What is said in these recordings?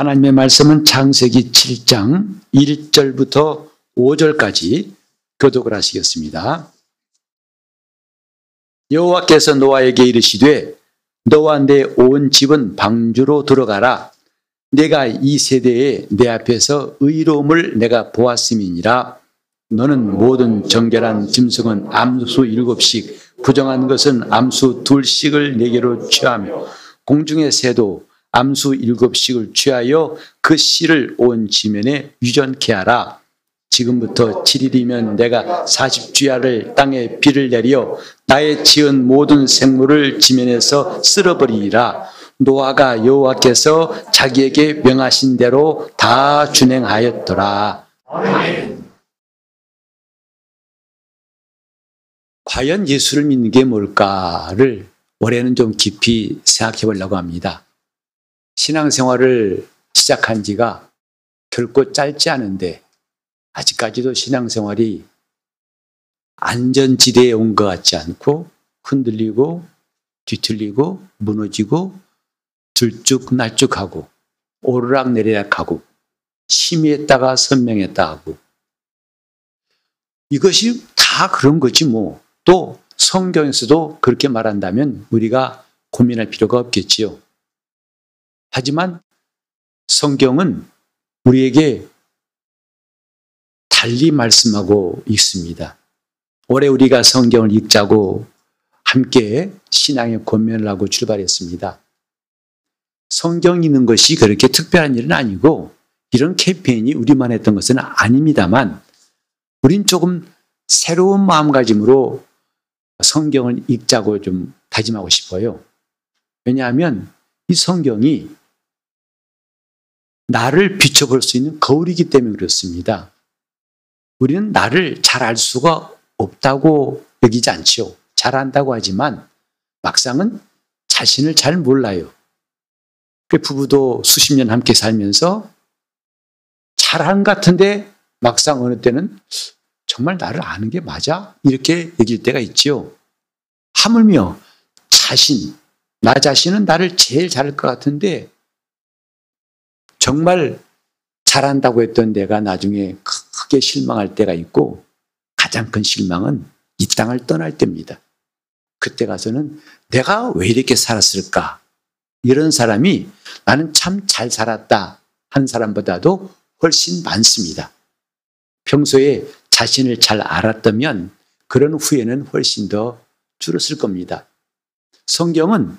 하나님의 말씀은 창세기 7장 1절부터 5절까지 교독을 하시겠습니다. 여호와께서 노아에게 이르시되 너와 내 온 집은 방주로 들어가라. 내가 이 세대에 내 앞에서 의로움을 내가 보았음이니라. 너는 모든 정결한 짐승은 암수 일곱씩, 부정한 것은 암수 둘씩을 내게로 취하며 공중의 새도 암수 일곱 씩을 취하여 그 씨를 온 지면에 유전케 하라. 지금부터 7일이면 내가 40주야를 땅에 비를 내려 나의 지은 모든 생물을 지면에서 쓸어버리리라. 노아가 여호와께서 자기에게 명하신 대로 다 준행하였더라. 과연 예수를 믿는 게 뭘까를 올해는 좀 깊이 생각해 보려고 합니다. 신앙생활을 시작한 지가 결코 짧지 않은데 아직까지도 신앙생활이 안전지대에 온 것 같지 않고 흔들리고 뒤틀리고 무너지고 들쭉날쭉하고 오르락내리락하고 심의했다가 선명했다 하고 이것이 다 그런 거지 뭐. 또 성경에서도 그렇게 말한다면 우리가 고민할 필요가 없겠지요. 하지만 성경은 우리에게 달리 말씀하고 있습니다. 올해 우리가 성경을 읽자고 함께 신앙의 고민을 하고 출발했습니다. 성경 읽는 것이 그렇게 특별한 일은 아니고 이런 캠페인이 우리만 했던 것은 아닙니다만 우린 조금 새로운 마음가짐으로 성경을 읽자고 좀 다짐하고 싶어요. 왜냐하면 이 성경이 나를 비춰볼 수 있는 거울이기 때문에 그렇습니다. 우리는 나를 잘 알 수가 없다고 여기지 않죠. 잘 안다고 하지만 막상은 자신을 잘 몰라요. 그 부부도 수십 년 함께 살면서 잘한 같은데 막상 어느 때는 정말 나를 아는 게 맞아? 이렇게 얘기할 때가 있죠. 하물며 자신, 나 자신은 나를 제일 잘할 것 같은데 정말 잘한다고 했던 내가 나중에 크게 실망할 때가 있고 가장 큰 실망은 이 땅을 떠날 때입니다. 그때 가서는 내가 왜 이렇게 살았을까? 이런 사람이 나는 참 잘 살았다 한 사람보다도 훨씬 많습니다. 평소에 자신을 잘 알았다면 그런 후회는 훨씬 더 줄었을 겁니다. 성경은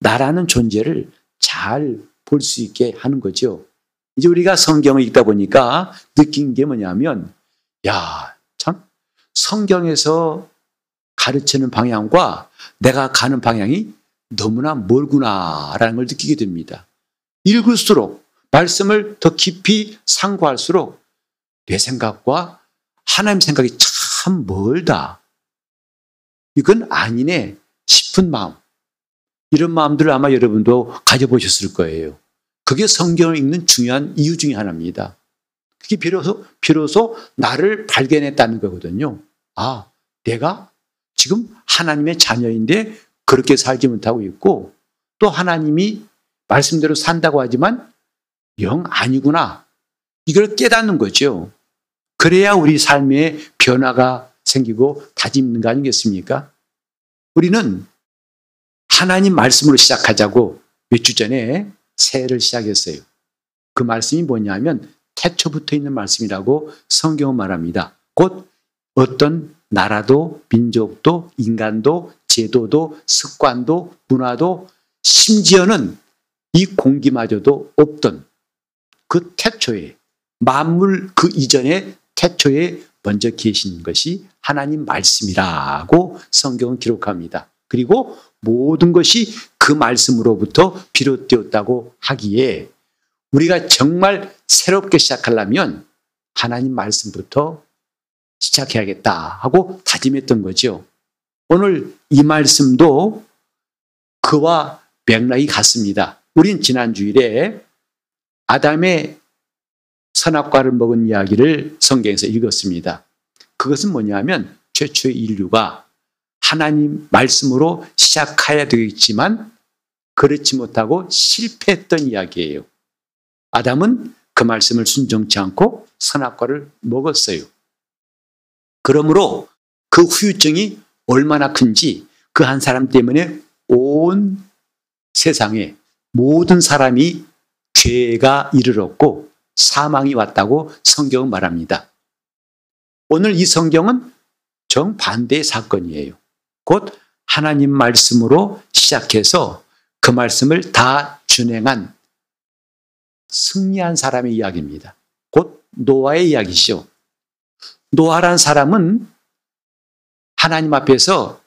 나라는 존재를 잘 볼 수 있게 하는 거죠. 이제 우리가 성경을 읽다 보니까 느낀 게 뭐냐면, 야, 참, 성경에서 가르치는 방향과 내가 가는 방향이 너무나 멀구나라는 걸 느끼게 됩니다. 읽을수록, 말씀을 더 깊이 상고할수록 내 생각과 하나님 생각이 참 멀다. 이건 아니네 싶은 마음. 이런 마음들을 아마 여러분도 가져보셨을 거예요. 그게 성경을 읽는 중요한 이유 중에 하나입니다. 그게 비로소, 비로소 나를 발견했다는 거거든요. 아, 내가 지금 하나님의 자녀인데 그렇게 살지 못하고 있고 또 하나님이 말씀대로 산다고 하지만 영 아니구나. 이걸 깨닫는 거죠. 그래야 우리 삶에 변화가 생기고 다짐는 거 아니겠습니까? 우리는 하나님 말씀으로 시작하자고 몇 주 전에 새해를 시작했어요. 그 말씀이 뭐냐면 태초부터 있는 말씀이라고 성경은 말합니다. 곧 어떤 나라도 민족도 인간도 제도도 습관도 문화도 심지어는 이 공기마저도 없던 그 태초에 만물 그 이전에 태초에 먼저 계신 것이 하나님 말씀이라고 성경은 기록합니다. 그리고 모든 것이 그 말씀으로부터 비롯되었다고 하기에 우리가 정말 새롭게 시작하려면 하나님 말씀부터 시작해야겠다 하고 다짐했던 거죠. 오늘 이 말씀도 그와 맥락이 같습니다. 우린 지난 주일에 아담의 선악과를 먹은 이야기를 성경에서 읽었습니다. 그것은 뭐냐면 최초의 인류가 하나님 말씀으로 시작해야 되겠지만 그렇지 못하고 실패했던 이야기예요. 아담은 그 말씀을 순종치 않고 선악과를 먹었어요. 그러므로 그 후유증이 얼마나 큰지 그 한 사람 때문에 온 세상에 모든 사람이 죄가 이르렀고 사망이 왔다고 성경은 말합니다. 오늘 이 성경은 정반대의 사건이에요. 곧 하나님 말씀으로 시작해서 그 말씀을 다 준행한 승리한 사람의 이야기입니다. 곧 노아의 이야기죠. 노아란 사람은 하나님 앞에서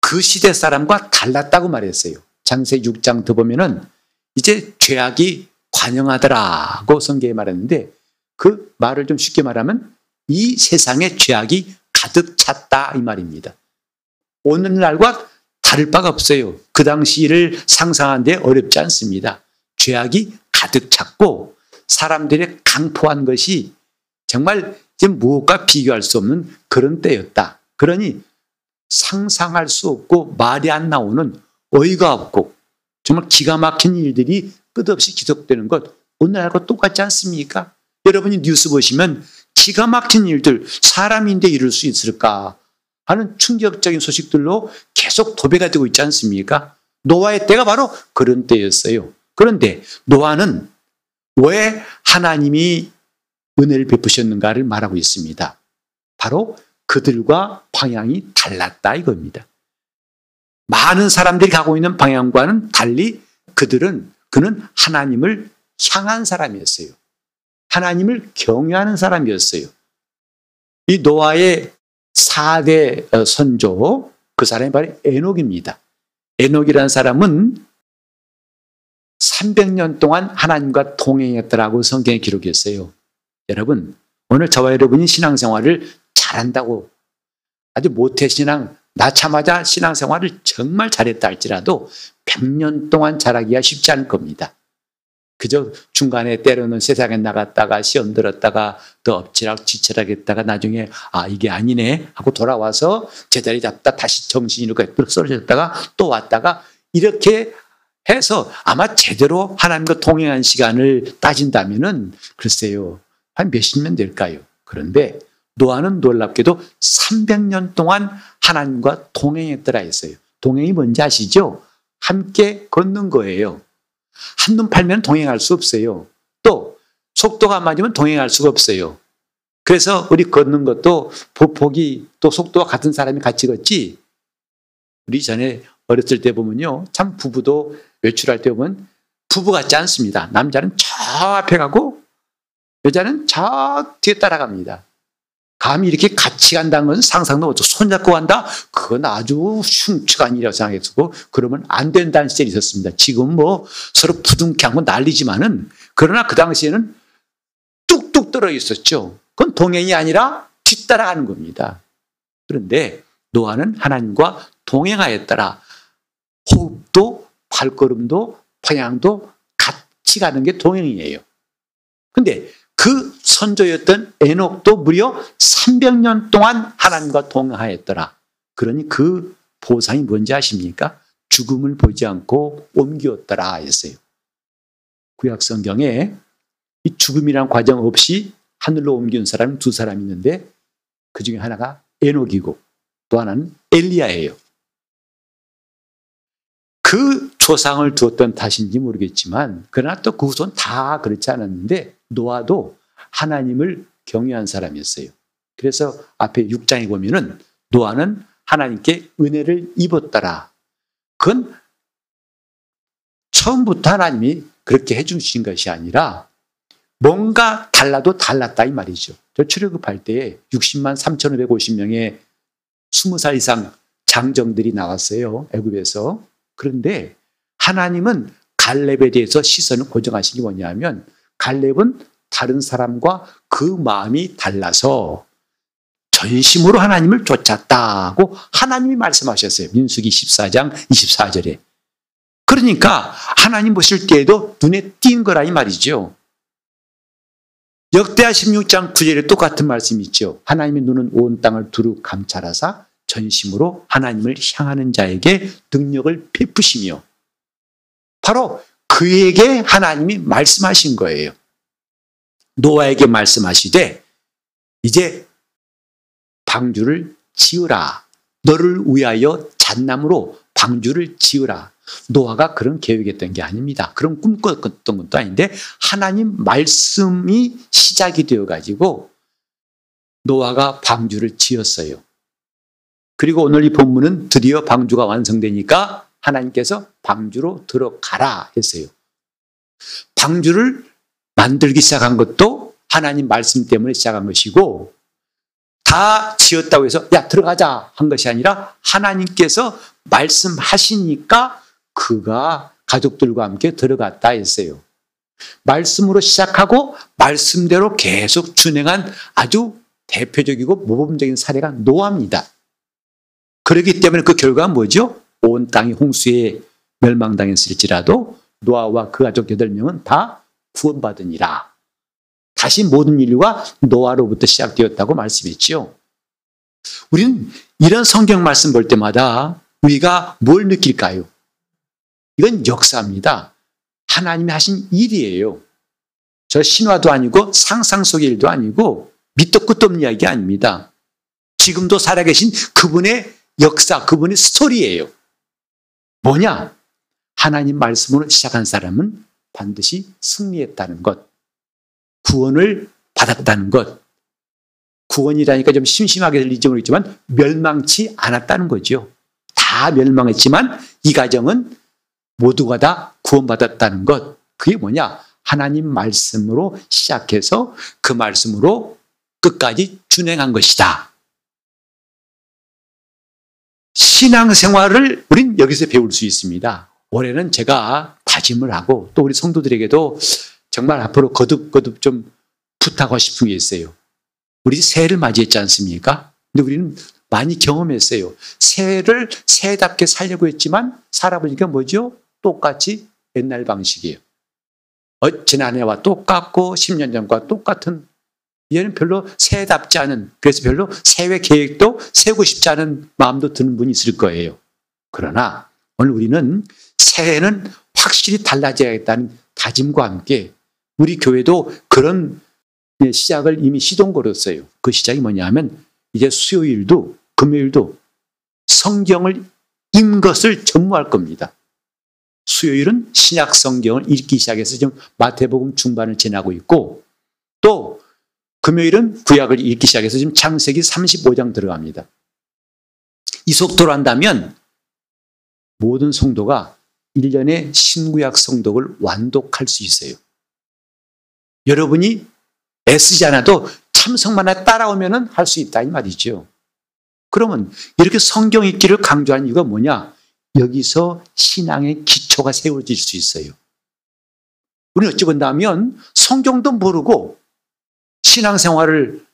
그 시대 사람과 달랐다고 말했어요. 장세 6장 더 보면은 이제 죄악이 관영하더라고 성경에 말했는데 그 말을 좀 쉽게 말하면 이 세상에 죄악이 가득 찼다 이 말입니다. 오늘날과 다를 바가 없어요. 그 당시를 상상하는데 어렵지 않습니다. 죄악이 가득 찼고 사람들의 강포한 것이 정말 지금 무엇과 비교할 수 없는 그런 때였다. 그러니 상상할 수 없고 말이 안 나오는 어이가 없고 정말 기가 막힌 일들이 끝없이 기속되는 것 오늘날과 똑같지 않습니까? 여러분이 뉴스 보시면 기가 막힌 일들 사람인데 이룰 수 있을까 하는 충격적인 소식들로 계속 도배가 되고 있지 않습니까? 노아의 때가 바로 그런 때였어요. 그런데 노아는 왜 하나님이 은혜를 베푸셨는가를 말하고 있습니다. 바로 그들과 방향이 달랐다 이겁니다. 많은 사람들이 가고 있는 방향과는 달리 그들은 그는 하나님을 향한 사람이었어요. 하나님을 경외하는 사람이었어요. 이 노아의 4대 어, 선조 그 사람이 바로 에녹입니다. 에녹이라는 사람은 300년 동안 하나님과 동행했더라고 성경에 기록했어요. 여러분, 오늘 저와 여러분이 신앙생활을 잘한다고 아주 모태 신앙 낳자마자 신앙생활을 정말 잘했다 할지라도 100년 동안 잘하기가 쉽지 않을 겁니다. 그저 중간에 때로는 세상에 나갔다가 시험 들었다가 또 엎치락 지치락 했다가 나중에 아 이게 아니네 하고 돌아와서 제자리 잡다 다시 정신이 이렇게 쓰러졌다가 또 왔다가 이렇게 해서 아마 제대로 하나님과 동행한 시간을 따진다면은 글쎄요 한 몇십 년 될까요? 그런데 노아는 놀랍게도 300년 동안 하나님과 동행했더라 했어요. 동행이 뭔지 아시죠? 함께 걷는 거예요. 한눈 팔면 동행할 수 없어요. 또 속도가 맞으면 동행할 수가 없어요. 그래서 우리 걷는 것도 보폭이 또 속도와 같은 사람이 같이 걷지. 우리 전에 어렸을 때 보면요. 참 부부도 외출할 때 보면 부부 같지 않습니다. 남자는 저 앞에 가고 여자는 저 뒤에 따라갑니다. 감히 이렇게 같이 간다는 것은 상상도 못하고 손잡고 간다? 그건 아주 흉측한 일이라고 생각했고 그러면 안 된다는 시절이 있었습니다. 지금 뭐 서로 부둥켜하고 난리지만은 그러나 그 당시에는 뚝뚝 떨어 있었죠. 그건 동행이 아니라 뒤따라가는 겁니다. 그런데 노아는 하나님과 동행하였더라. 호흡도 발걸음도 방향도 같이 가는 게 동행이에요. 근데 그 선조였던 에녹도 무려 300년 동안 하나님과 동행하였더라. 그러니 그 보상이 뭔지 아십니까? 죽음을 보지 않고 옮기었더라 했어요. 구약 성경에 이 죽음이란 과정 없이 하늘로 옮기는 사람이 두 사람 있는데 그 중에 하나가 에녹이고 또 하나는 엘리야예요. 그 조상을 두었던 탓인지 모르겠지만 그러나 또 그 후손 다 그렇지 않았는데 노아도 하나님을 경외한 사람이었어요. 그래서 앞에 6장에 보면은 노아는 하나님께 은혜를 입었더라. 그건 처음부터 하나님이 그렇게 해주신 것이 아니라 뭔가 달라도 달랐다 이 말이죠. 저 출애굽할 때 60만 3,550명의 20살 이상 장정들이 나왔어요. 애굽에서. 그런데 하나님은 갈렙에 대해서 시선을 고정하신 게 뭐냐면 갈렙은 다른 사람과 그 마음이 달라서 전심으로 하나님을 쫓았다고 하나님이 말씀하셨어요. 민수기 14장 24절에. 그러니까 하나님 보실 때에도 눈에 띈 거라 이 말이죠. 역대하 16장 9절에 똑같은 말씀이 있죠. 하나님의 눈은 온 땅을 두루 감찰하사 전심으로 하나님을 향하는 자에게 능력을 베푸시며 바로 그에게 하나님이 말씀하신 거예요. 노아에게 말씀하시되 이제 방주를 지으라. 너를 위하여 잣나무로 방주를 지으라. 노아가 그런 계획했던 게 아닙니다. 그런 꿈꿨던 것도 아닌데 하나님 말씀이 시작이 되어 가지고 노아가 방주를 지었어요. 그리고 오늘 이 본문은 드디어 방주가 완성되니까 하나님께서 방주로 들어가라 했어요. 방주를 만들기 시작한 것도 하나님 말씀 때문에 시작한 것이고 다 지었다고 해서 야 들어가자 한 것이 아니라 하나님께서 말씀하시니까 그가 가족들과 함께 들어갔다 했어요. 말씀으로 시작하고 말씀대로 계속 진행한 아주 대표적이고 모범적인 사례가 노아입니다. 그렇기 때문에 그 결과는 뭐죠? 온 땅이 홍수에 멸망당했을지라도 노아와 그 가족 8명은 다 구원받으니라. 다시 모든 인류가 노아로부터 시작되었다고 말씀했지요. 우리는 이런 성경 말씀 볼 때마다 우리가 뭘 느낄까요? 이건 역사입니다. 하나님이 하신 일이에요. 저 신화도 아니고 상상 속의 일도 아니고 밑도 끝도 없는 이야기 아닙니다. 지금도 살아계신 그분의 역사, 그분의 스토리예요. 뭐냐? 하나님 말씀으로 시작한 사람은 반드시 승리했다는 것. 구원을 받았다는 것. 구원이라니까 좀 심심하게 들리지 모르겠지만 멸망치 않았다는 거죠. 다 멸망했지만 이 가정은 모두가 다 구원받았다는 것. 그게 뭐냐? 하나님 말씀으로 시작해서 그 말씀으로 끝까지 준행한 것이다. 신앙생활을 우린 여기서 배울 수 있습니다. 올해는 제가 다짐을 하고 또 우리 성도들에게도 정말 앞으로 거듭거듭 좀 부탁하고 싶은 게 있어요. 우리 새해를 맞이했지 않습니까? 근데 우리는 많이 경험했어요. 새해를 새해답게 살려고 했지만 살아보니까 뭐죠? 똑같이 옛날 방식이에요. 어, 지난해와 똑같고 10년 전과 똑같은 얘는 별로 새해답지 않은 그래서 별로 새해 계획도 세우고 싶지 않은 마음도 드는 분이 있을 거예요. 그러나 오늘 우리는 새해는 확실히 달라져야겠다는 다짐과 함께 우리 교회도 그런 시작을 이미 시동 걸었어요. 그 시작이 뭐냐 하면 이제 수요일도 금요일도 성경을 읽는 것을 전무할 겁니다. 수요일은 신약 성경을 읽기 시작해서 지금 마태복음 중반을 지나고 있고 또 금요일은 구약을 읽기 시작해서 지금 창세기 35장 들어갑니다. 이 속도로 한다면 모든 성도가 1년의 신구약 성독을 완독할 수 있어요. 여러분이 애쓰지 않아도 참석만 따라오면 할 수 있다 이 말이죠. 그러면 이렇게 성경 읽기를 강조한 이유가 뭐냐? 여기서 신앙의 기초가 세워질 수 있어요. 우리는 어찌 본다면 성경도 모르고 신앙생활을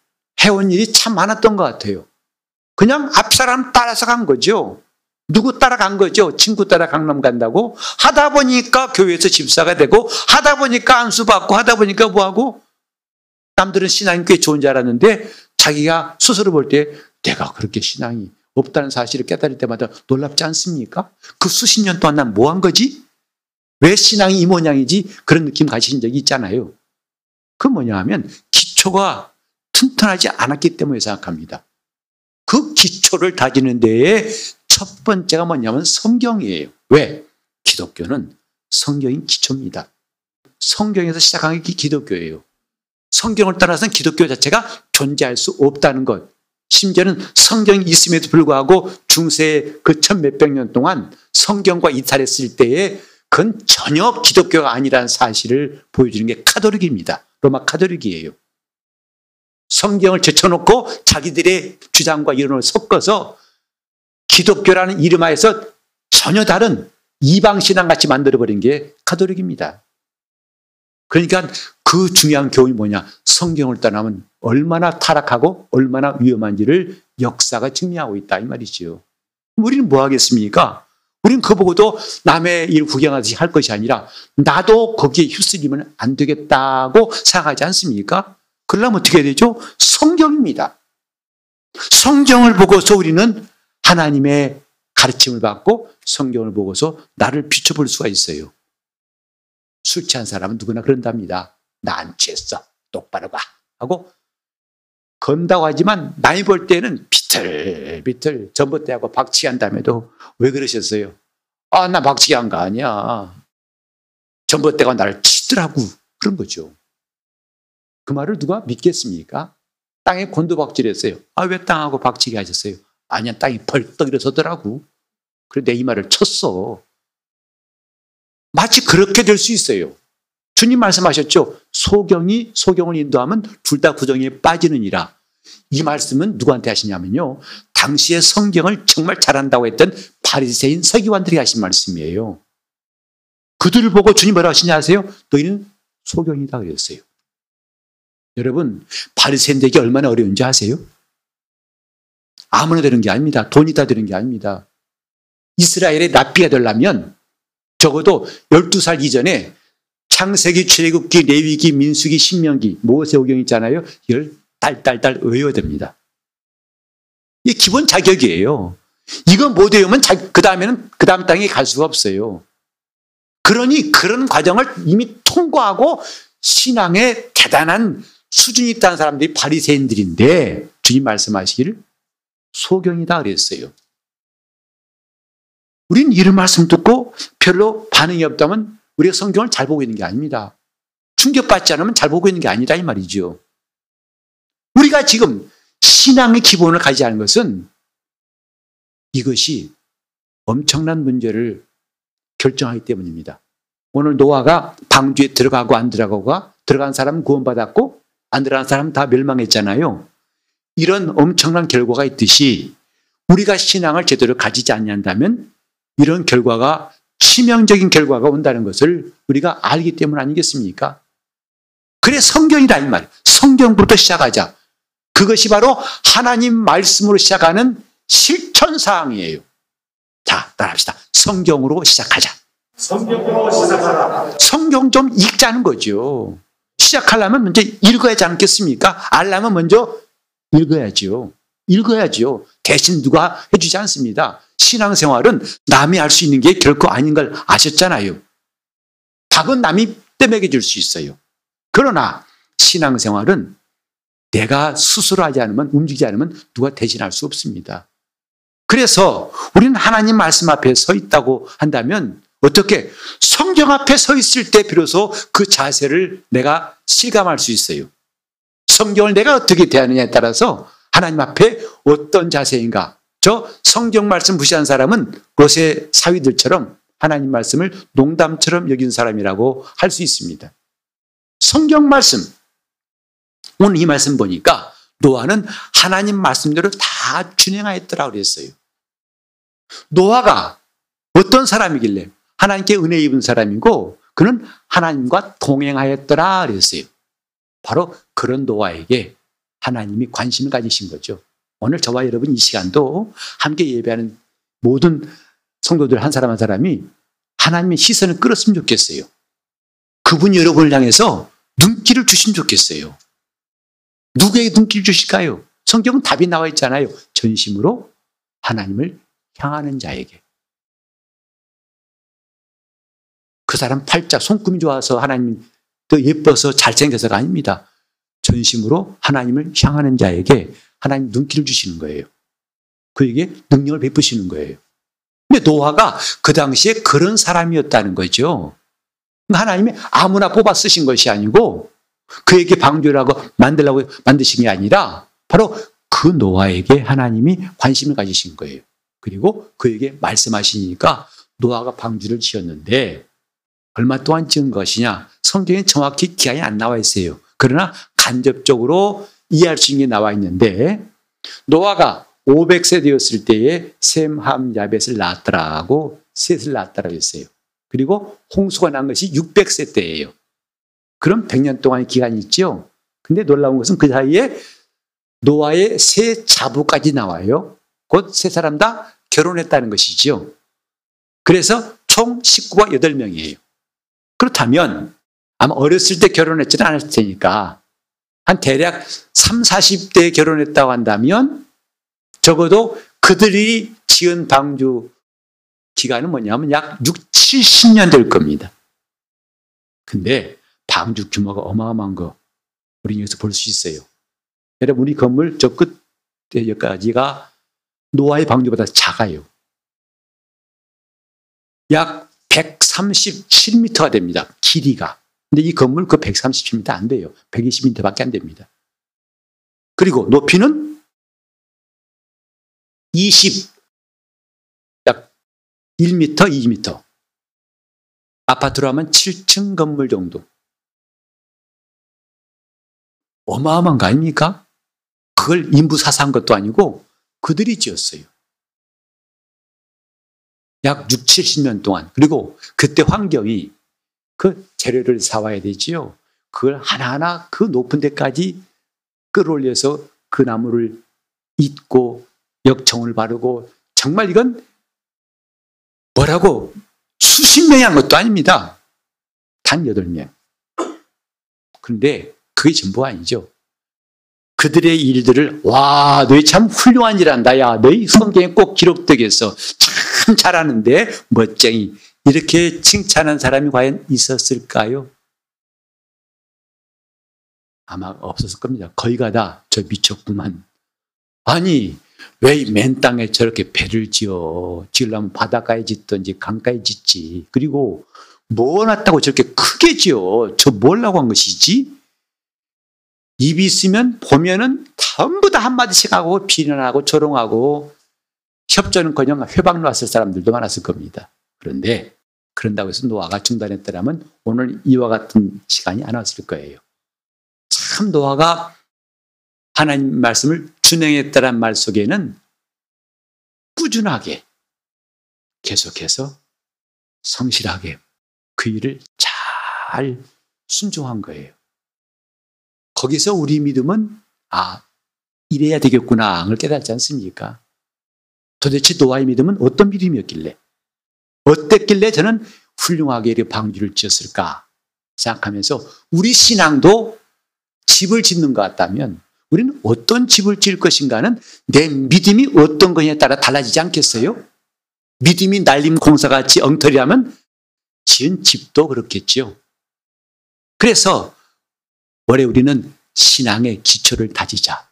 해온 일이 참 많았던 것 같아요. 그냥 앞 사람 따라서 간 거죠. 누구 따라간 거죠? 친구 따라 강남 간다고? 하다 보니까 교회에서 집사가 되고, 하다 보니까 안수 받고, 하다 보니까 뭐하고? 남들은 신앙이 꽤 좋은 줄 알았는데, 자기가 스스로 볼 때, 내가 그렇게 신앙이 없다는 사실을 깨달을 때마다 놀랍지 않습니까? 그 수십 년 동안 난 뭐 한 거지? 왜 신앙이 이 모양이지? 그런 느낌 가신 적이 있잖아요. 그 뭐냐 하면, 기초가 튼튼하지 않았기 때문에 생각합니다. 그 기초를 다지는 데에 첫 번째가 뭐냐면 성경이에요. 왜? 기독교는 성경이 기초입니다. 성경에서 시작한 게 기독교예요. 성경을 따라서는 기독교 자체가 존재할 수 없다는 것. 심지어는 성경이 있음에도 불구하고 중세 그 천 몇백 년 동안 성경과 이탈했을 때에 그건 전혀 기독교가 아니라는 사실을 보여주는 게 카톨릭입니다. 로마 카톨릭이에요. 성경을 제쳐놓고 자기들의 주장과 이론을 섞어서 기독교라는 이름하에서 전혀 다른 이방신앙 같이 만들어버린 게 카톨릭입니다. 그러니까 그 중요한 교훈이 뭐냐. 성경을 떠나면 얼마나 타락하고 얼마나 위험한지를 역사가 증명하고 있다. 이 말이지요. 우리는 뭐 하겠습니까? 우리는 그거 보고도 남의 일 구경하듯이 할 것이 아니라 나도 거기에 휩쓸리면 안 되겠다고 생각하지 않습니까? 그러려면 어떻게 되죠? 성경입니다. 성경을 보고서 우리는 하나님의 가르침을 받고 성경을 보고서 나를 비춰볼 수가 있어요. 술 취한 사람은 누구나 그런답니다. 나 안 취했어. 똑바로 가. 하고 건다고 하지만 나이 볼 때는 비틀비틀 전봇대하고 박치기 한 다음에도 왜 그러셨어요? 아, 나 박치기 한 거 아니야. 전봇대가 나를 치더라고. 그런 거죠. 그 말을 누가 믿겠습니까? 땅에 곤두박질했어요. 아, 왜 땅하고 박치기 하셨어요? 아니야, 땅이 벌떡 일어서더라고. 그래, 내 이 말을 쳤어. 마치 그렇게 될 수 있어요. 주님 말씀하셨죠. 소경이 소경을 인도하면 둘다 구덩이에 빠지느니라. 이 말씀은 누구한테 하시냐면요. 당시에 성경을 정말 잘한다고 했던 바리새인 서기관들이 하신 말씀이에요. 그들을 보고 주님 뭐라 하시냐 아세요? 너희는 소경이다 그랬어요. 여러분, 바리새인 되기 얼마나 어려운지 아세요? 아무나 되는 게 아닙니다. 돈이 다 되는 게 아닙니다. 이스라엘의 납비가 되려면 적어도 12살 이전에 창세기, 출애굽기, 레위기, 민수기, 신명기, 모세오경 있잖아요. 이걸 딸딸딸 외워야 됩니다. 이게 기본 자격이에요. 이거 못 외우면 그 다음에는 그 다음 땅에 갈 수가 없어요. 그러니 그런 과정을 이미 통과하고 신앙의 대단한 수준이 있다는 사람들이 바리새인들인데 주님 말씀하시기를 소경이다 그랬어요. 우린 이런 말씀 듣고 별로 반응이 없다면 우리가 성경을 잘 보고 있는 게 아닙니다. 충격받지 않으면 잘 보고 있는 게 아니다 이 말이죠. 우리가 지금 신앙의 기본을 가지지 않은 것은 이것이 엄청난 문제를 결정하기 때문입니다. 오늘 노아가 방주에 들어가고 안 들어가고가 들어간 사람은 구원받았고 안 들어간 사람은 다 멸망했잖아요. 이런 엄청난 결과가 있듯이 우리가 신앙을 제대로 가지지 않는다면 이런 결과가 치명적인 결과가 온다는 것을 우리가 알기 때문 아니겠습니까? 그래 성경이다 이 말. 성경부터 시작하자. 그것이 바로 하나님 말씀으로 시작하는 실천 사항이에요. 자, 따라합시다. 성경으로 시작하자. 성경으로 시작하라. 성경 좀 읽자는 거죠. 시작하려면 먼저 읽어야 하지 않겠습니까? 알려면 먼저 읽어야죠. 읽어야죠. 대신 누가 해주지 않습니다. 신앙생활은 남이 할 수 있는 게 결코 아닌 걸 아셨잖아요. 답은 남이 떼먹여 줄 수 있어요. 그러나 신앙생활은 내가 스스로 하지 않으면, 움직이지 않으면 누가 대신할 수 없습니다. 그래서 우리는 하나님 말씀 앞에 서 있다고 한다면 어떻게 성경 앞에 서 있을 때 비로소 그 자세를 내가 실감할 수 있어요. 성경을 내가 어떻게 대하느냐에 따라서 하나님 앞에 어떤 자세인가. 저 성경 말씀 무시한 사람은 롯의 사위들처럼 하나님 말씀을 농담처럼 여긴 사람이라고 할 수 있습니다. 성경 말씀. 오늘 이 말씀 보니까 노아는 하나님 말씀대로 다 준행하였더라 그랬어요. 노아가 어떤 사람이길래 하나님께 은혜 입은 사람이고 그는 하나님과 동행하였더라 그랬어요. 바로 그런 노아에게 하나님이 관심을 가지신 거죠. 오늘 저와 여러분 이 시간도 함께 예배하는 모든 성도들 한 사람 한 사람이 하나님의 시선을 끌었으면 좋겠어요. 그분이 여러분을 향해서 눈길을 주시면 좋겠어요. 누구에게 눈길 주실까요? 성경은 답이 나와 있잖아요. 전심으로 하나님을 향하는 자에게. 그 사람 팔자 손금이 좋아서 하나님 더 예뻐서 잘생겨서가 아닙니다. 전심으로 하나님을 향하는 자에게 하나님 눈길을 주시는 거예요. 그에게 능력을 베푸시는 거예요. 근데 노아가 그 당시에 그런 사람이었다는 거죠. 하나님이 아무나 뽑아 쓰신 것이 아니고 그에게 방주라고 만들라고 만드신 게 아니라 바로 그 노아에게 하나님이 관심을 가지신 거예요. 그리고 그에게 말씀하시니까 노아가 방주를 지었는데 얼마 동안 지은 것이냐? 성경에 정확히 기한이 안 나와 있어요. 그러나 간접적으로 이해할 수 있는 게 나와 있는데 노아가 500세 되었을 때에 셈, 함, 야벳을 낳았더라고 셋을 낳았다고 했어요. 그리고 홍수가 난 것이 600세 때예요. 그럼 100년 동안의 기간이 있죠. 근데 놀라운 것은 그 사이에 노아의 세 자부까지 나와요. 곧 세 사람 다 결혼했다는 것이죠. 그래서 총 식구가 8명이에요. 그렇다면 아마 어렸을 때 결혼했지는 않았을 테니까 한 대략 3, 40대에 결혼했다고 한다면 적어도 그들이 지은 방주 기간은 뭐냐면 약 6, 70년 될 겁니다. 근데 방주 규모가 어마어마한 거 우리 여기서 볼 수 있어요. 여러분 우리 건물 저 끝에 여기까지가 노아의 방주보다 작아요. 약 137m가 됩니다. 길이가. 근데 이 건물 그 137m 안 돼요. 120m밖에 안 됩니다. 그리고 높이는 20, 약 1m, 2m. 아파트로 하면 7층 건물 정도. 어마어마한 거 아닙니까? 그걸 인부 사사한 것도 아니고 그들이 지었어요. 약 6, 70년 동안. 그리고 그때 환경이 그 재료를 사와야 되지요. 그걸 하나하나 그 높은 데까지 끌어올려서 그 나무를 잇고 역청을 바르고 정말 이건 뭐라고 수십 명이 한 것도 아닙니다. 단 여덟 명. 그런데 그게 전부가 아니죠. 그들의 일들을 와 너희 참 훌륭한 일 한다 야 너희 성경에 꼭 기록되겠어 참 잘하는데 멋쟁이 이렇게 칭찬한 사람이 과연 있었을까요? 아마 없었을 겁니다. 거의가 다 저 미쳤구만. 아니 왜이맨 땅에 저렇게 배를 지어 지으려면 바닷가에 짓든지 강가에 짓지. 그리고 뭐 놨다고 저렇게 크게 지어. 저 뭘라고 한 것이지? 입이 있으면 보면은 전부 다 한마디씩 하고 비난하고 조롱하고 협조는커녕 회방 놨을 사람들도 많았을 겁니다. 그런데 그런다고 해서 노아가 중단했더라면 오늘 이와 같은 시간이 안 왔을 거예요. 참 노아가 하나님 말씀을 준행했다란 말 속에는 꾸준하게 계속해서 성실하게 그 일을 잘 순종한 거예요. 거기서 우리 믿음은 아 이래야 되겠구나 를 깨닫지 않습니까? 도대체 노아의 믿음은 어떤 믿음이었길래 어땠길래 저는 훌륭하게 이렇게 방주를 지었을까 생각하면서 우리 신앙도 집을 짓는 것 같다면 우리는 어떤 집을 지을 것인가는 내 믿음이 어떤 거냐에 따라 달라지지 않겠어요? 믿음이 날림 공사같이 엉터리라면 지은 집도 그렇겠죠. 그래서 올해 우리는 신앙의 기초를 다지자.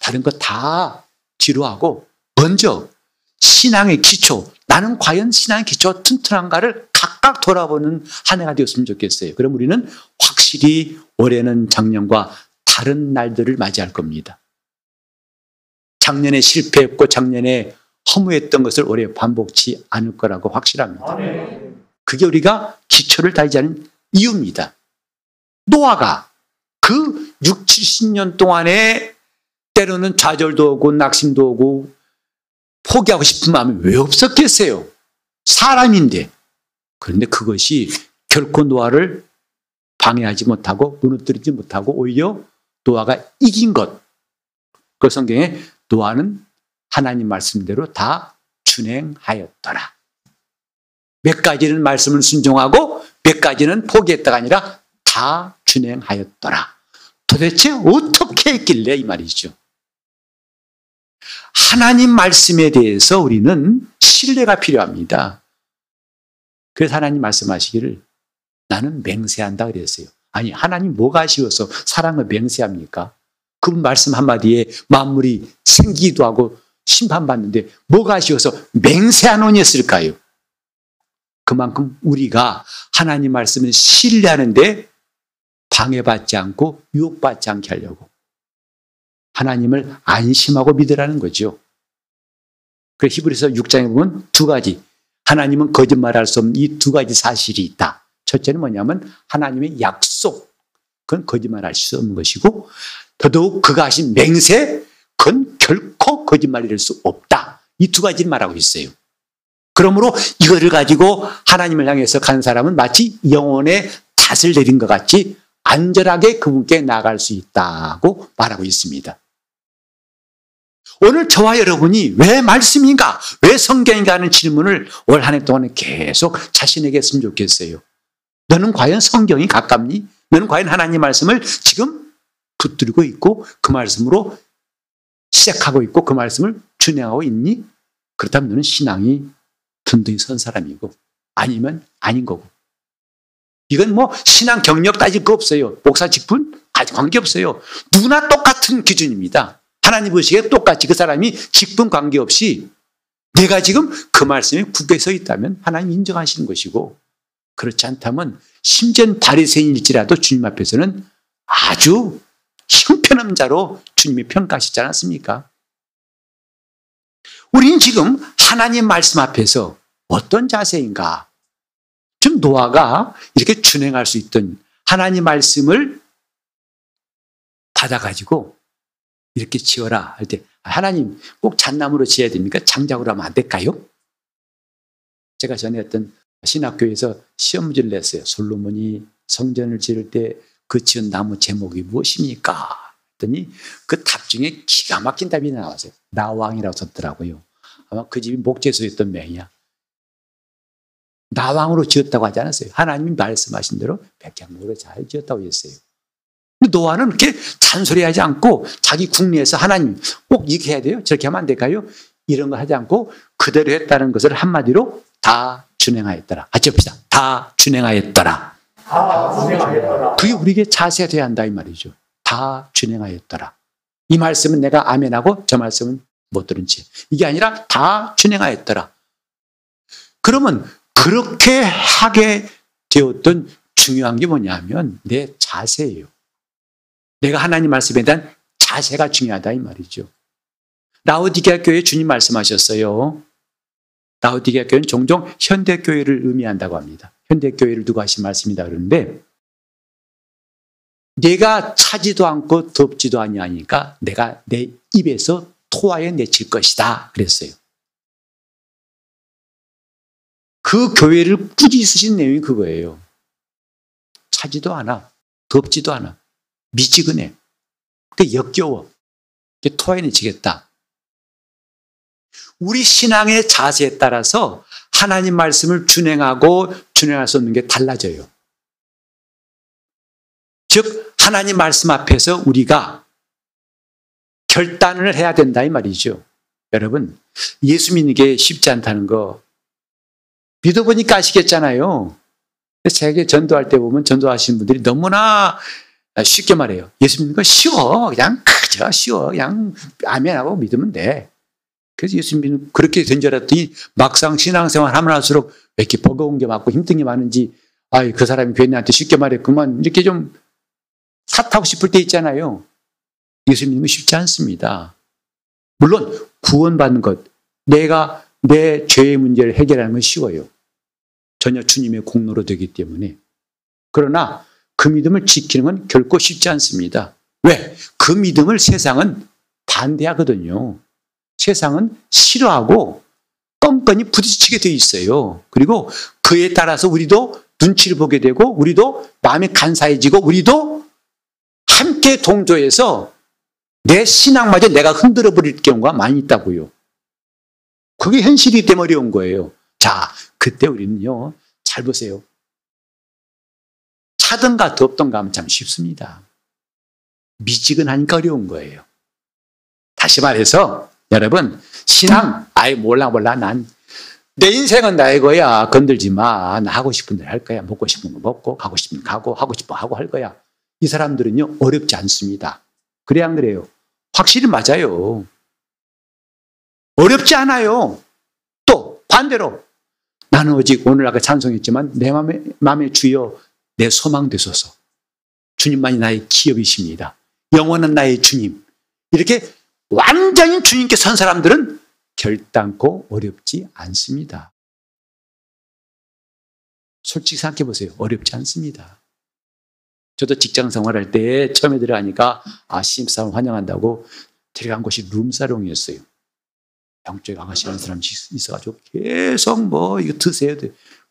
다른 거 다 뒤로 하고 먼저 신앙의 기초, 나는 과연 신앙의 기초가 튼튼한가를 각각 돌아보는 한 해가 되었으면 좋겠어요. 그럼 우리는 확실히 올해는 작년과 다른 날들을 맞이할 겁니다. 작년에 실패했고 작년에 허무했던 것을 올해 반복치 않을 거라고 확실합니다. 그게 우리가 기초를 다지자는 이유입니다. 노아가 그 6, 70년 동안에 때로는 좌절도 오고 낙심도 오고 포기하고 싶은 마음이 왜 없었겠어요? 사람인데. 그런데 그것이 결코 노아를 방해하지 못하고 무너뜨리지 못하고 오히려 노아가 이긴 것. 그 성경에 노아는 하나님 말씀대로 다 준행하였더라. 몇 가지는 말씀을 순종하고 몇 가지는 포기했다가 아니라 다 준행하였더라. 도대체 어떻게 했길래 이 말이죠. 하나님 말씀에 대해서 우리는 신뢰가 필요합니다. 그래서 하나님 말씀하시기를 나는 맹세한다 그랬어요. 아니 하나님 뭐가 아쉬워서 사랑을 맹세합니까? 그분 말씀 한마디에 만물이 생기기도 하고 심판받는데 뭐가 아쉬워서 맹세하노니 했을까요? 그만큼 우리가 하나님 말씀을 신뢰하는데 방해받지 않고 유혹받지 않게 하려고 하나님을 안심하고 믿으라는 거죠. 그 히브리서 6장에 보면 두 가지 하나님은 거짓말할 수 없는 이 두 가지 사실이 있다. 첫째는 뭐냐면 하나님의 약속 그건 거짓말할 수 없는 것이고 더더욱 그가 하신 맹세 그건 결코 거짓말일 수 없다. 이 두 가지를 말하고 있어요. 그러므로 이거를 가지고 하나님을 향해서 간 사람은 마치 영혼의 탓을 내린 것 같이 안전하게 그분께 나갈 수 있다고 말하고 있습니다. 오늘 저와 여러분이 왜 말씀인가, 왜 성경인가 하는 질문을 올 한 해 동안 계속 자신에게 했으면 좋겠어요. 너는 과연 성경이 가깝니? 너는 과연 하나님 말씀을 지금 붙들고 있고 그 말씀으로 시작하고 있고 그 말씀을 준행하고 있니? 그렇다면 너는 신앙이 든든히 선 사람이고 아니면 아닌 거고. 이건 뭐 신앙 경력 따질 거 없어요. 목사 직분 관계 없어요. 누구나 똑같은 기준입니다. 하나님 보시기에 똑같이 그 사람이 직분 관계없이 내가 지금 그 말씀에 굳게 서 있다면 하나님 인정하시는 것이고 그렇지 않다면 심지어 바리새인일지라도 주님 앞에서는 아주 형편없는 자로 주님이 평가하시지 않았습니까? 우리는 지금 하나님 말씀 앞에서 어떤 자세인가? 지금 노아가 이렇게 준행할 수 있던 하나님 말씀을 받아가지고 이렇게 지어라 할 때 하나님 꼭 잣나무로 지어야 됩니까? 장작으로 하면 안 될까요? 제가 전에 어떤 신학교에서 시험 문제를 냈어요. 솔로몬이 성전을 지을 때 그 지은 나무 제목이 무엇입니까? 했더니 그 답 중에 기가 막힌 답이 나왔어요. 나왕이라고 썼더라고요. 아마 그 집이 목재소였던 명이야. 나왕으로 지었다고 하지 않았어요. 하나님이 말씀하신 대로 백향목으로 잘 지었다고 했어요. 노아는 그렇게 잔소리하지 않고 자기 국내에서 하나님 꼭 이렇게 해야 돼요? 저렇게 하면 안 될까요? 이런 거 하지 않고 그대로 했다는 것을 한마디로 다 준행하였더라. 같이 합시다. 다 준행하였더라. 다 준행하였더라. 그게 우리에게 자세가 돼야 한다 이 말이죠. 다 준행하였더라. 이 말씀은 내가 아멘하고 저 말씀은 못 들은 채. 이게 아니라 다 준행하였더라. 그러면 그렇게 하게 되었던 중요한 게 뭐냐면 내 자세예요. 내가 하나님 말씀에 대한 자세가 중요하다 이 말이죠. 라오디게아 교회 주님 말씀하셨어요. 라오디게아 교회는 종종 현대 교회를 의미한다고 합니다. 현대 교회를 누가 하신 말씀이다 그러는데 내가 차지도 않고 덥지도 아니하니까 내가 내 입에서 토하여 내칠 것이다 그랬어요. 그 교회를 쓰신 내용이 그거예요. 차지도 않아. 덥지도 않아. 미지근해. 그 역겨워. 토해내치겠다. 우리 신앙의 자세에 따라서 하나님 말씀을 준행하고 준행할 수 없는 게 달라져요. 즉, 하나님 말씀 앞에서 우리가 결단을 해야 된다 이 말이죠. 여러분, 예수 믿는 게 쉽지 않다는 거 믿어보니까 아시겠잖아요. 제게 전도할 때 보면 전도하시는 분들이 너무나 쉽게 말해요. 예수 믿는 거 쉬워. 그냥 그저 쉬워. 그냥 아멘하고 믿으면 돼. 그래서 예수 믿는 그렇게 된 줄 알았더니 막상 신앙생활 하면 할수록 왜 이렇게 버거운 게 많고 힘든 게 많은지 아이 그 사람이 괜히한테 쉽게 말했구만 이렇게 좀 사타고 싶을 때 있잖아요. 예수 믿는 거 쉽지 않습니다. 물론 구원받는 것 내가 내 죄의 문제를 해결하는 건 쉬워요. 전혀 주님의 공로로 되기 때문에. 그러나 그 믿음을 지키는 건 결코 쉽지 않습니다. 왜? 그 믿음을 세상은 반대하거든요. 세상은 싫어하고 뻔뻔히 부딪히게 돼 있어요. 그리고 그에 따라서 우리도 눈치를 보게 되고 우리도 마음이 간사해지고 우리도 함께 동조해서 내 신앙마저 내가 흔들어 버릴 경우가 많이 있다고요. 그게 현실이 때문에 어려운 거예요. 자, 그때 우리는요, 잘 보세요. 차든가 덥던가 하면 참 쉽습니다. 미지근하니까 어려운 거예요. 다시 말해서, 여러분, 신앙, 아예 몰라, 몰라. 난, 내 인생은 나의 거야. 건들지 마. 나 하고 싶은 대로 할 거야. 먹고 싶은 거 먹고, 가고 싶은 거 가고, 하고 거 하고 할 거야. 이 사람들은요, 어렵지 않습니다. 그래, 안 그래요? 확실히 맞아요. 어렵지 않아요. 또 반대로 나는 오직 오늘 아까 찬송했지만 내 마음에 주여 내 소망 되소서. 주님만이 나의 기업이십니다. 영원한 나의 주님. 이렇게 완전히 주님께 선 사람들은 결단코 어렵지 않습니다. 솔직히 생각해 보세요. 어렵지 않습니다. 저도 직장 생활할 때 처음에 들어가니까 아, 신입사원 환영한다고 들어간 곳이 룸사롱이었어요. 영적에 강하시는 사람이 있어가지고 계속 뭐 이거 드세요.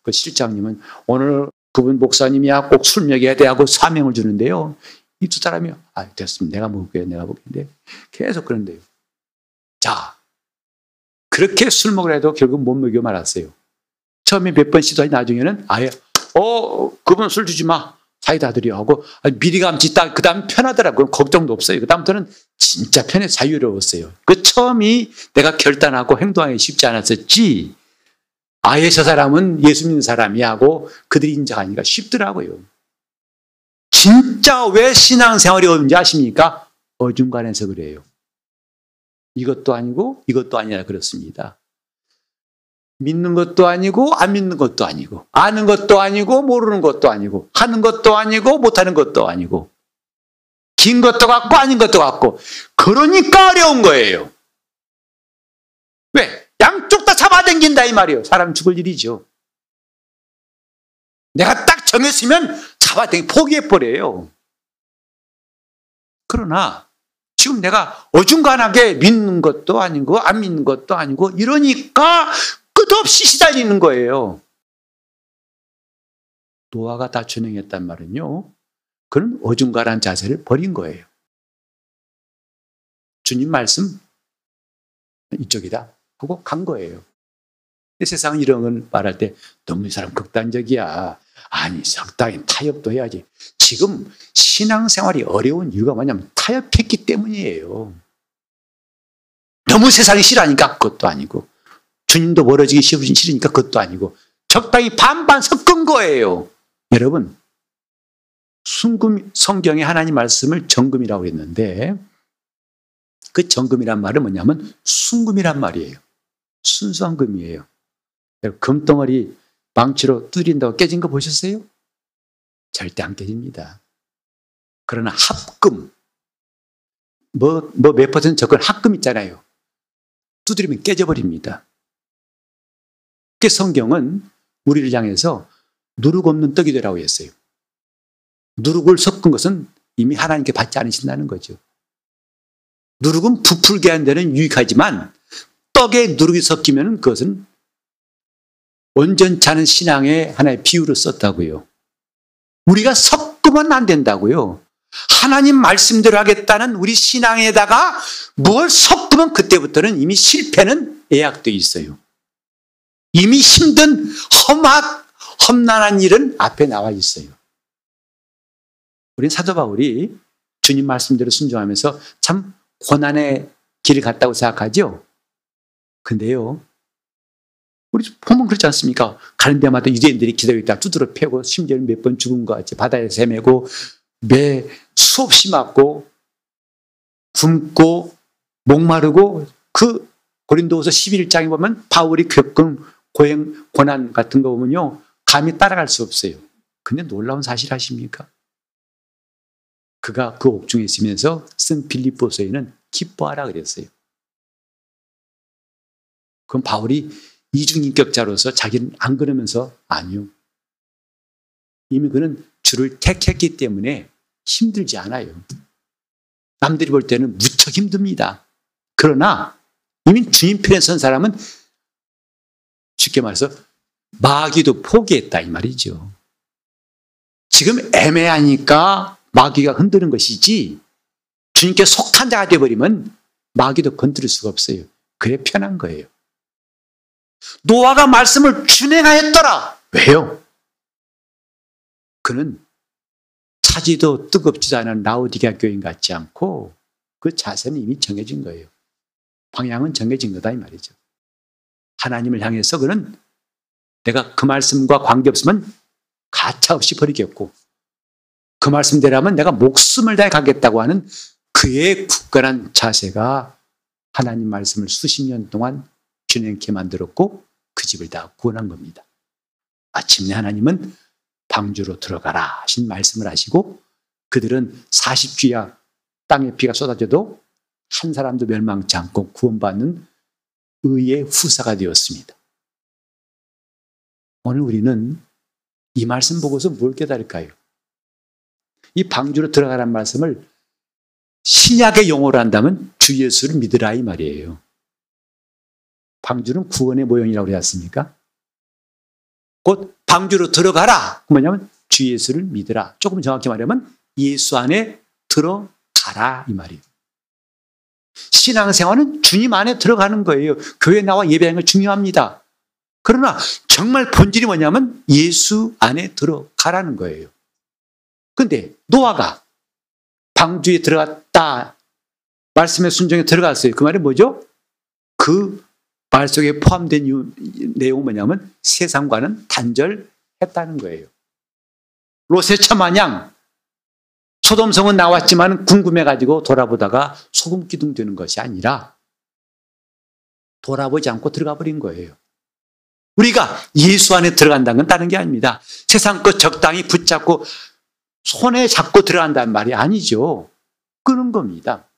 그 실장님은 오늘 그분 목사님이야 꼭 술 먹여야 돼 하고 사명을 주는데요. 이 두 사람이요. 아 됐습니다. 내가 먹을게요. 내가 먹는데 계속 그런데요. 자 그렇게 술 먹으려 해도 결국 못 먹여 말았어요. 처음에 몇 번 시도하니 나중에는 아예 어 그분 술 주지 마. 사이다 드려 하고 미리 감지 딱 그다음 편하더라고요. 걱정도 없어요. 그다음부터는 진짜 편해 자유로웠어요. 그 처음이 내가 결단하고 행동하기 쉽지 않았었지. 아예 저 사람은 예수 믿는 사람이 하고 그들이 인정하니까 쉽더라고요. 진짜 왜 신앙생활이 어려운지 아십니까? 어중간해서 그래요. 이것도 아니고 이것도 아니라 그렇습니다. 믿는 것도 아니고 안 믿는 것도 아니고 아는 것도 아니고 모르는 것도 아니고 하는 것도 아니고 못하는 것도 아니고 긴 것도 같고 아닌 것도 같고 그러니까 어려운 거예요. 왜? 양쪽 다 잡아당긴다 이 말이에요. 사람 죽을 일이죠. 내가 딱 정했으면 잡아당기 포기해버려요. 그러나 지금 내가 어중간하게 믿는 것도 아니고 안 믿는 것도 아니고 이러니까 끝없이 시달리는 거예요. 노아가 다 준행했단 말은요. 그는 어중간한 자세를 버린 거예요. 주님 말씀 이쪽이다 하고 간 거예요. 세상 이런 걸 말할 때 너무 이 사람 극단적이야. 아니 적당히 타협도 해야지. 지금 신앙생활이 어려운 이유가 뭐냐면 타협했기 때문이에요. 너무 세상이 싫으니까 그것도 아니고 주님도 멀어지기 싫으니까 그것도 아니고 적당히 반반 섞은 거예요. 여러분 순금 성경에 하나님 말씀을 정금이라고 했는데 그 정금이란 말은 뭐냐면 순금이란 말이에요. 순수한 금이에요. 금덩어리 망치로 뚫린다고 깨진 거 보셨어요? 절대 안 깨집니다. 그러나 합금, 뭐, 뭐 몇 퍼센트 적은 합금 있잖아요. 두드리면 깨져버립니다. 그 성경은 우리를 향해서 누룩 없는 떡이 되라고 했어요. 누룩을 섞은 것은 이미 하나님께 받지 않으신다는 거죠. 누룩은 부풀게 데는 유익하지만 떡에 누룩이 섞이면 그것은 온전치 않은 신앙의 하나의 비유로 썼다고요. 우리가 섞으면 안 된다고요. 하나님 말씀대로 하겠다는 우리 신앙에다가 뭘 섞으면 그때부터는 이미 실패는 예약되어 있어요. 이미 힘든 험악, 험난한 일은 앞에 나와 있어요. 우린 사도 바울이 주님 말씀대로 순종하면서 참 고난의 길을 갔다고 생각하죠? 근데요, 우리 보면 그렇지 않습니까? 가는 데마다 유대인들이 기다리다 두드러 패고 심지어 몇 번 죽은 것 같이 바다에 세매고 매 수없이 맞고 굶고 목마르고 그 고린도후서 11장에 보면 바울이 겪은 고행 고난 같은 거 보면요 감히 따라갈 수 없어요. 근데 놀라운 사실 아십니까? 그가 그 옥중에 있으면서 쓴 빌립보서에는 기뻐하라 그랬어요. 그럼 바울이 이중인격자로서 자기는 안 그러면서 아니요. 이미 그는 주를 택했기 때문에 힘들지 않아요. 남들이 볼 때는 무척 힘듭니다. 그러나 이미 주님 편에 선 사람은 쉽게 말해서 마귀도 포기했다 이 말이죠. 지금 애매하니까 마귀가 흔드는 것이지 주님께 속한 자가 되어버리면 마귀도 건드릴 수가 없어요. 그래 편한 거예요. 노아가 말씀을 준행하였더라. 왜요? 그는 차지도 뜨겁지도 않은 라우디가 교인 같지 않고 그 자세는 이미 정해진 거예요. 방향은 정해진 거다 이 말이죠. 하나님을 향해서 그는 내가 그 말씀과 관계없으면 가차없이 버리겠고 그 말씀대로하면 내가 목숨을 다해 가겠다고 하는 그의 굳건한 자세가 하나님 말씀을 수십 년 동안 준행케 만들었고 그 집을 다 구원한 겁니다. 아침내 하나님은 방주로 들어가라 하신 말씀을 하시고 그들은 40주야 땅에 비가 쏟아져도 한 사람도 멸망치 않고 구원받는 의의 후사가 되었습니다. 오늘 우리는 이 말씀 보고서 뭘 깨달을까요? 이 방주로 들어가란 말씀을 신약의 용어로 한다면 주 예수를 믿으라 이 말이에요. 방주는 구원의 모형이라고 그러지 않습니까? 곧 방주로 들어가라. 뭐냐면 주 예수를 믿으라. 조금 정확히 말하면 예수 안에 들어가라 이 말이에요. 신앙생활은 주님 안에 들어가는 거예요. 교회 나와 예배하는 거 중요합니다. 그러나 정말 본질이 뭐냐면 예수 안에 들어가라는 거예요. 근데 노아가 방주에 들어갔다. 말씀의 순종에 들어갔어요. 그 말이 뭐죠? 그 말 속에 포함된 유- 내용은 뭐냐면 세상과는 단절했다는 거예요. 로세차 마냥 소돔성은 나왔지만 궁금해가지고 돌아보다가 소금 기둥 되는 것이 아니라 돌아보지 않고 들어가 버린 거예요. 우리가 예수 안에 들어간다는 건 다른 게 아닙니다. 세상 것 적당히 붙잡고 손에 잡고 들어간다는 말이 아니죠. 끄는 겁니다.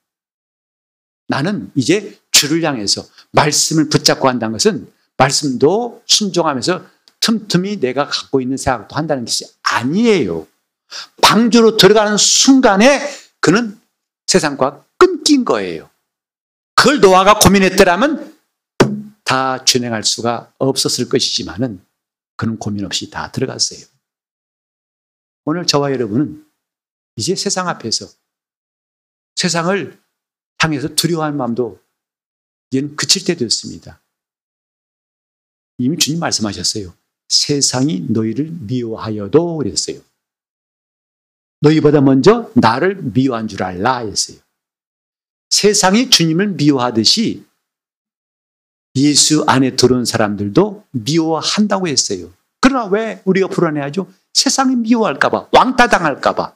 나는 이제 주를 향해서 말씀을 붙잡고 한다는 것은 말씀도 순종하면서 틈틈이 내가 갖고 있는 생각도 한다는 것이 아니에요. 방주로 들어가는 순간에 그는 세상과 끊긴 거예요. 그걸 노아가 고민했더라면 다 준행할 수가 없었을 것이지만은 그는 고민 없이 다 들어갔어요. 오늘 저와 여러분은 이제 세상 앞에서 세상을 향해서 두려워할 마음도 이젠 그칠 때 됐습니다. 이미 주님 말씀하셨어요. 세상이 너희를 미워하여도 그랬어요. 너희보다 먼저 나를 미워한 줄 알라 했어요. 세상이 주님을 미워하듯이 예수 안에 들어온 사람들도 미워한다고 했어요. 그러나 왜 우리가 불안해하죠? 세상이 미워할까봐, 왕따 당할까봐.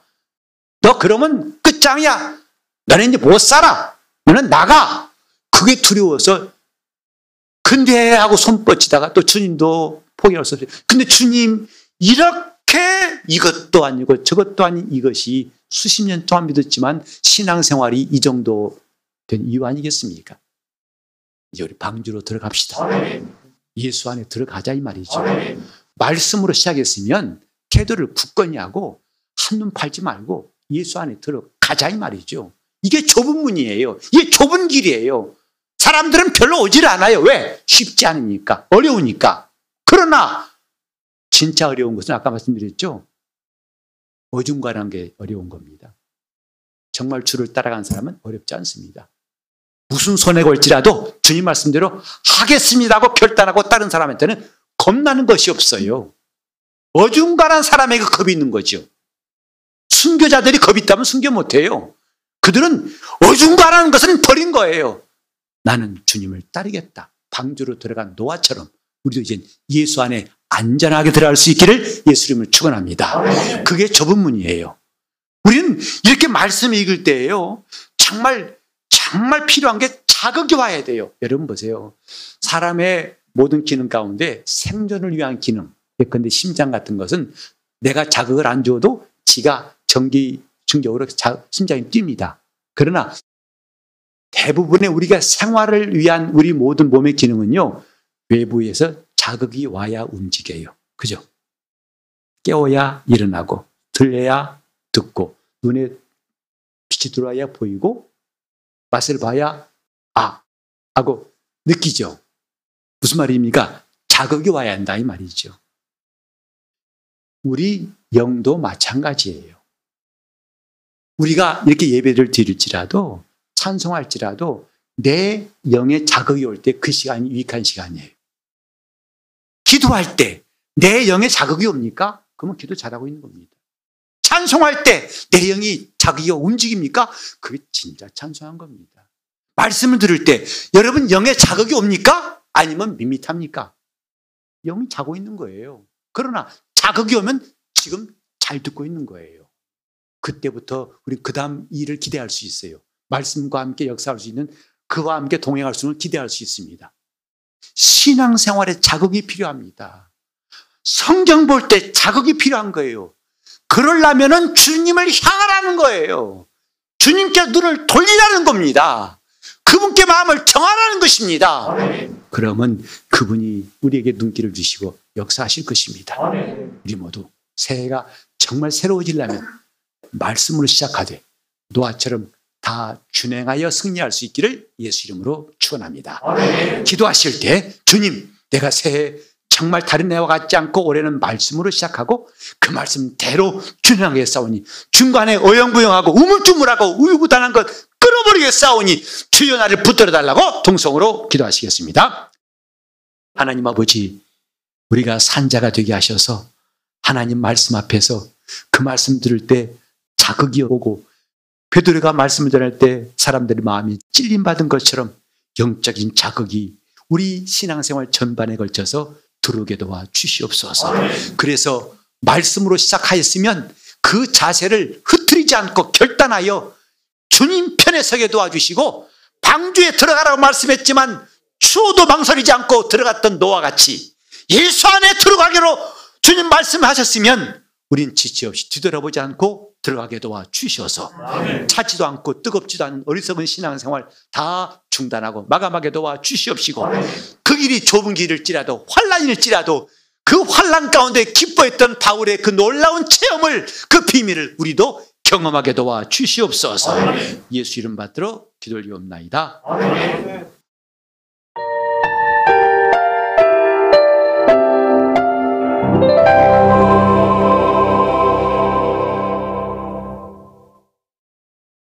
너 그러면 끝장이야. 너는 이제 못 살아. 너는 나가. 그게 두려워서 근데 하고 손 뻗치다가 또 주님도 포기할 수 없어요. 근데 주님 이렇게 이것도 아니고 저것도 아닌 이것이 수십 년 동안 믿었지만 신앙생활이 이 정도 된 이유 아니겠습니까? 이제 우리 방주로 들어갑시다. 예수 안에 들어가자 이 말이죠. 말씀으로 시작했으면 태도를 굳건히 하고 한눈 팔지 말고 예수 안에 들어가자 이 말이죠. 이게 좁은 문이에요. 이게 좁은 길이에요. 사람들은 별로 오질 않아요. 왜? 쉽지 않으니까. 어려우니까. 그러나 진짜 어려운 것은 아까 말씀드렸죠. 어중간한 게 어려운 겁니다. 정말 주를 따라간 사람은 어렵지 않습니다. 무슨 손에 걸지라도 주님 말씀대로 하겠습니다 하고 결단하고 다른 사람한테는 겁나는 것이 없어요. 어중간한 사람에게 겁이 있는 거죠. 순교자들이 겁이 있다면 순교 못해요. 그들은 어중간한 것은 버린 거예요. 나는 주님을 따르겠다. 방주로 들어간 노아처럼 우리도 이제 예수 안에 안전하게 들어갈 수 있기를 예수님을 축원합니다. 그게 좁은 문이에요. 우리는 이렇게 말씀 읽을 때에요. 정말 정말 필요한 게 자극이 와야 돼요. 여러분 보세요. 사람의 모든 기능 가운데 생존을 위한 기능. 예컨대 심장 같은 것은 내가 자극을 안 줘도 지가 전기 충격으로 자- 심장이 뜁니다. 그러나 대부분의 우리가 생활을 위한 우리 모든 몸의 기능은요. 외부에서 자극이 와야 움직여요. 그죠? 깨워야 일어나고 들려야 듣고 눈에 빛이 들어와야 보이고 맛을 봐야 아 하고 느끼죠. 무슨 말입니까? 자극이 와야 한다 이 말이죠. 우리 영도 마찬가지예요. 우리가 이렇게 예배를 드릴지라도 찬송할지라도 내 영의 자극이 올 때 그 시간이 유익한 시간이에요. 기도할 때 내 영의 자극이 옵니까? 그러면 기도 잘하고 있는 겁니다. 찬송할 때 내 영이 자기가 움직입니까? 그게 진짜 찬송한 겁니다. 말씀을 들을 때 여러분 영의 자극이 옵니까? 아니면 밋밋합니까? 영이 자고 있는 거예요. 그러나 자극이 오면 지금 잘 듣고 있는 거예요. 그때부터 우리 그 다음 일을 기대할 수 있어요. 말씀과 함께 역사할 수 있는 그와 함께 동행할 수 있는 기대할 수 있습니다. 신앙생활에 자극이 필요합니다. 성경 볼 때 자극이 필요한 거예요. 그러려면은 주님을 향하라는 거예요. 주님께 눈을 돌리라는 겁니다. 그분께 마음을 정하라는 것입니다. 아멘. 그러면 그분이 우리에게 눈길을 주시고 역사하실 것입니다. 아멘. 우리 모두 새해가 정말 새로워지려면 말씀으로 시작하되 노아처럼 다 준행하여 승리할 수 있기를 예수 이름으로 축원합니다. 기도하실 때 주님 내가 새해 정말 다른 해와 같지 않고 올해는 말씀으로 시작하고 그 말씀대로 준행하게 싸우니 중간에 어영부영하고 우물쭈물하고 우유부단한 것 끊어버리게 싸우니 주여 나를 붙들어 달라고 동성으로 기도하시겠습니다. 하나님 아버지 우리가 산자가 되게 하셔서 하나님 말씀 앞에서 그 말씀 들을 때 자극이 오고 베드로가 말씀을 전할 때 사람들의 마음이 찔림 받은 것처럼 영적인 자극이 우리 신앙생활 전반에 걸쳐서 들어오게 도와 주시옵소서. 그래서 말씀으로 시작하였으면 그 자세를 흐트리지 않고 결단하여 주님 편에 서게 도와주시고 방주에 들어가라고 말씀했지만 추워도 망설이지 않고 들어갔던 노와 같이 예수 안에 들어가기로 주님 말씀하셨으면 우린 지체 없이 뒤돌아보지 않고 들어가게 도와 주셔서 차지도 않고 뜨겁지도 않은 어리석은 신앙생활 다 중단하고 마감하게 도와 주시옵시고 그 길이 좁은 길일지라도 환란일지라도 그 환란 가운데 기뻐했던 바울의 그 놀라운 체험을 그 비밀을 우리도 경험하게 도와 주시옵소서 예수 이름 받들어 기도리옵나이다. 아멘.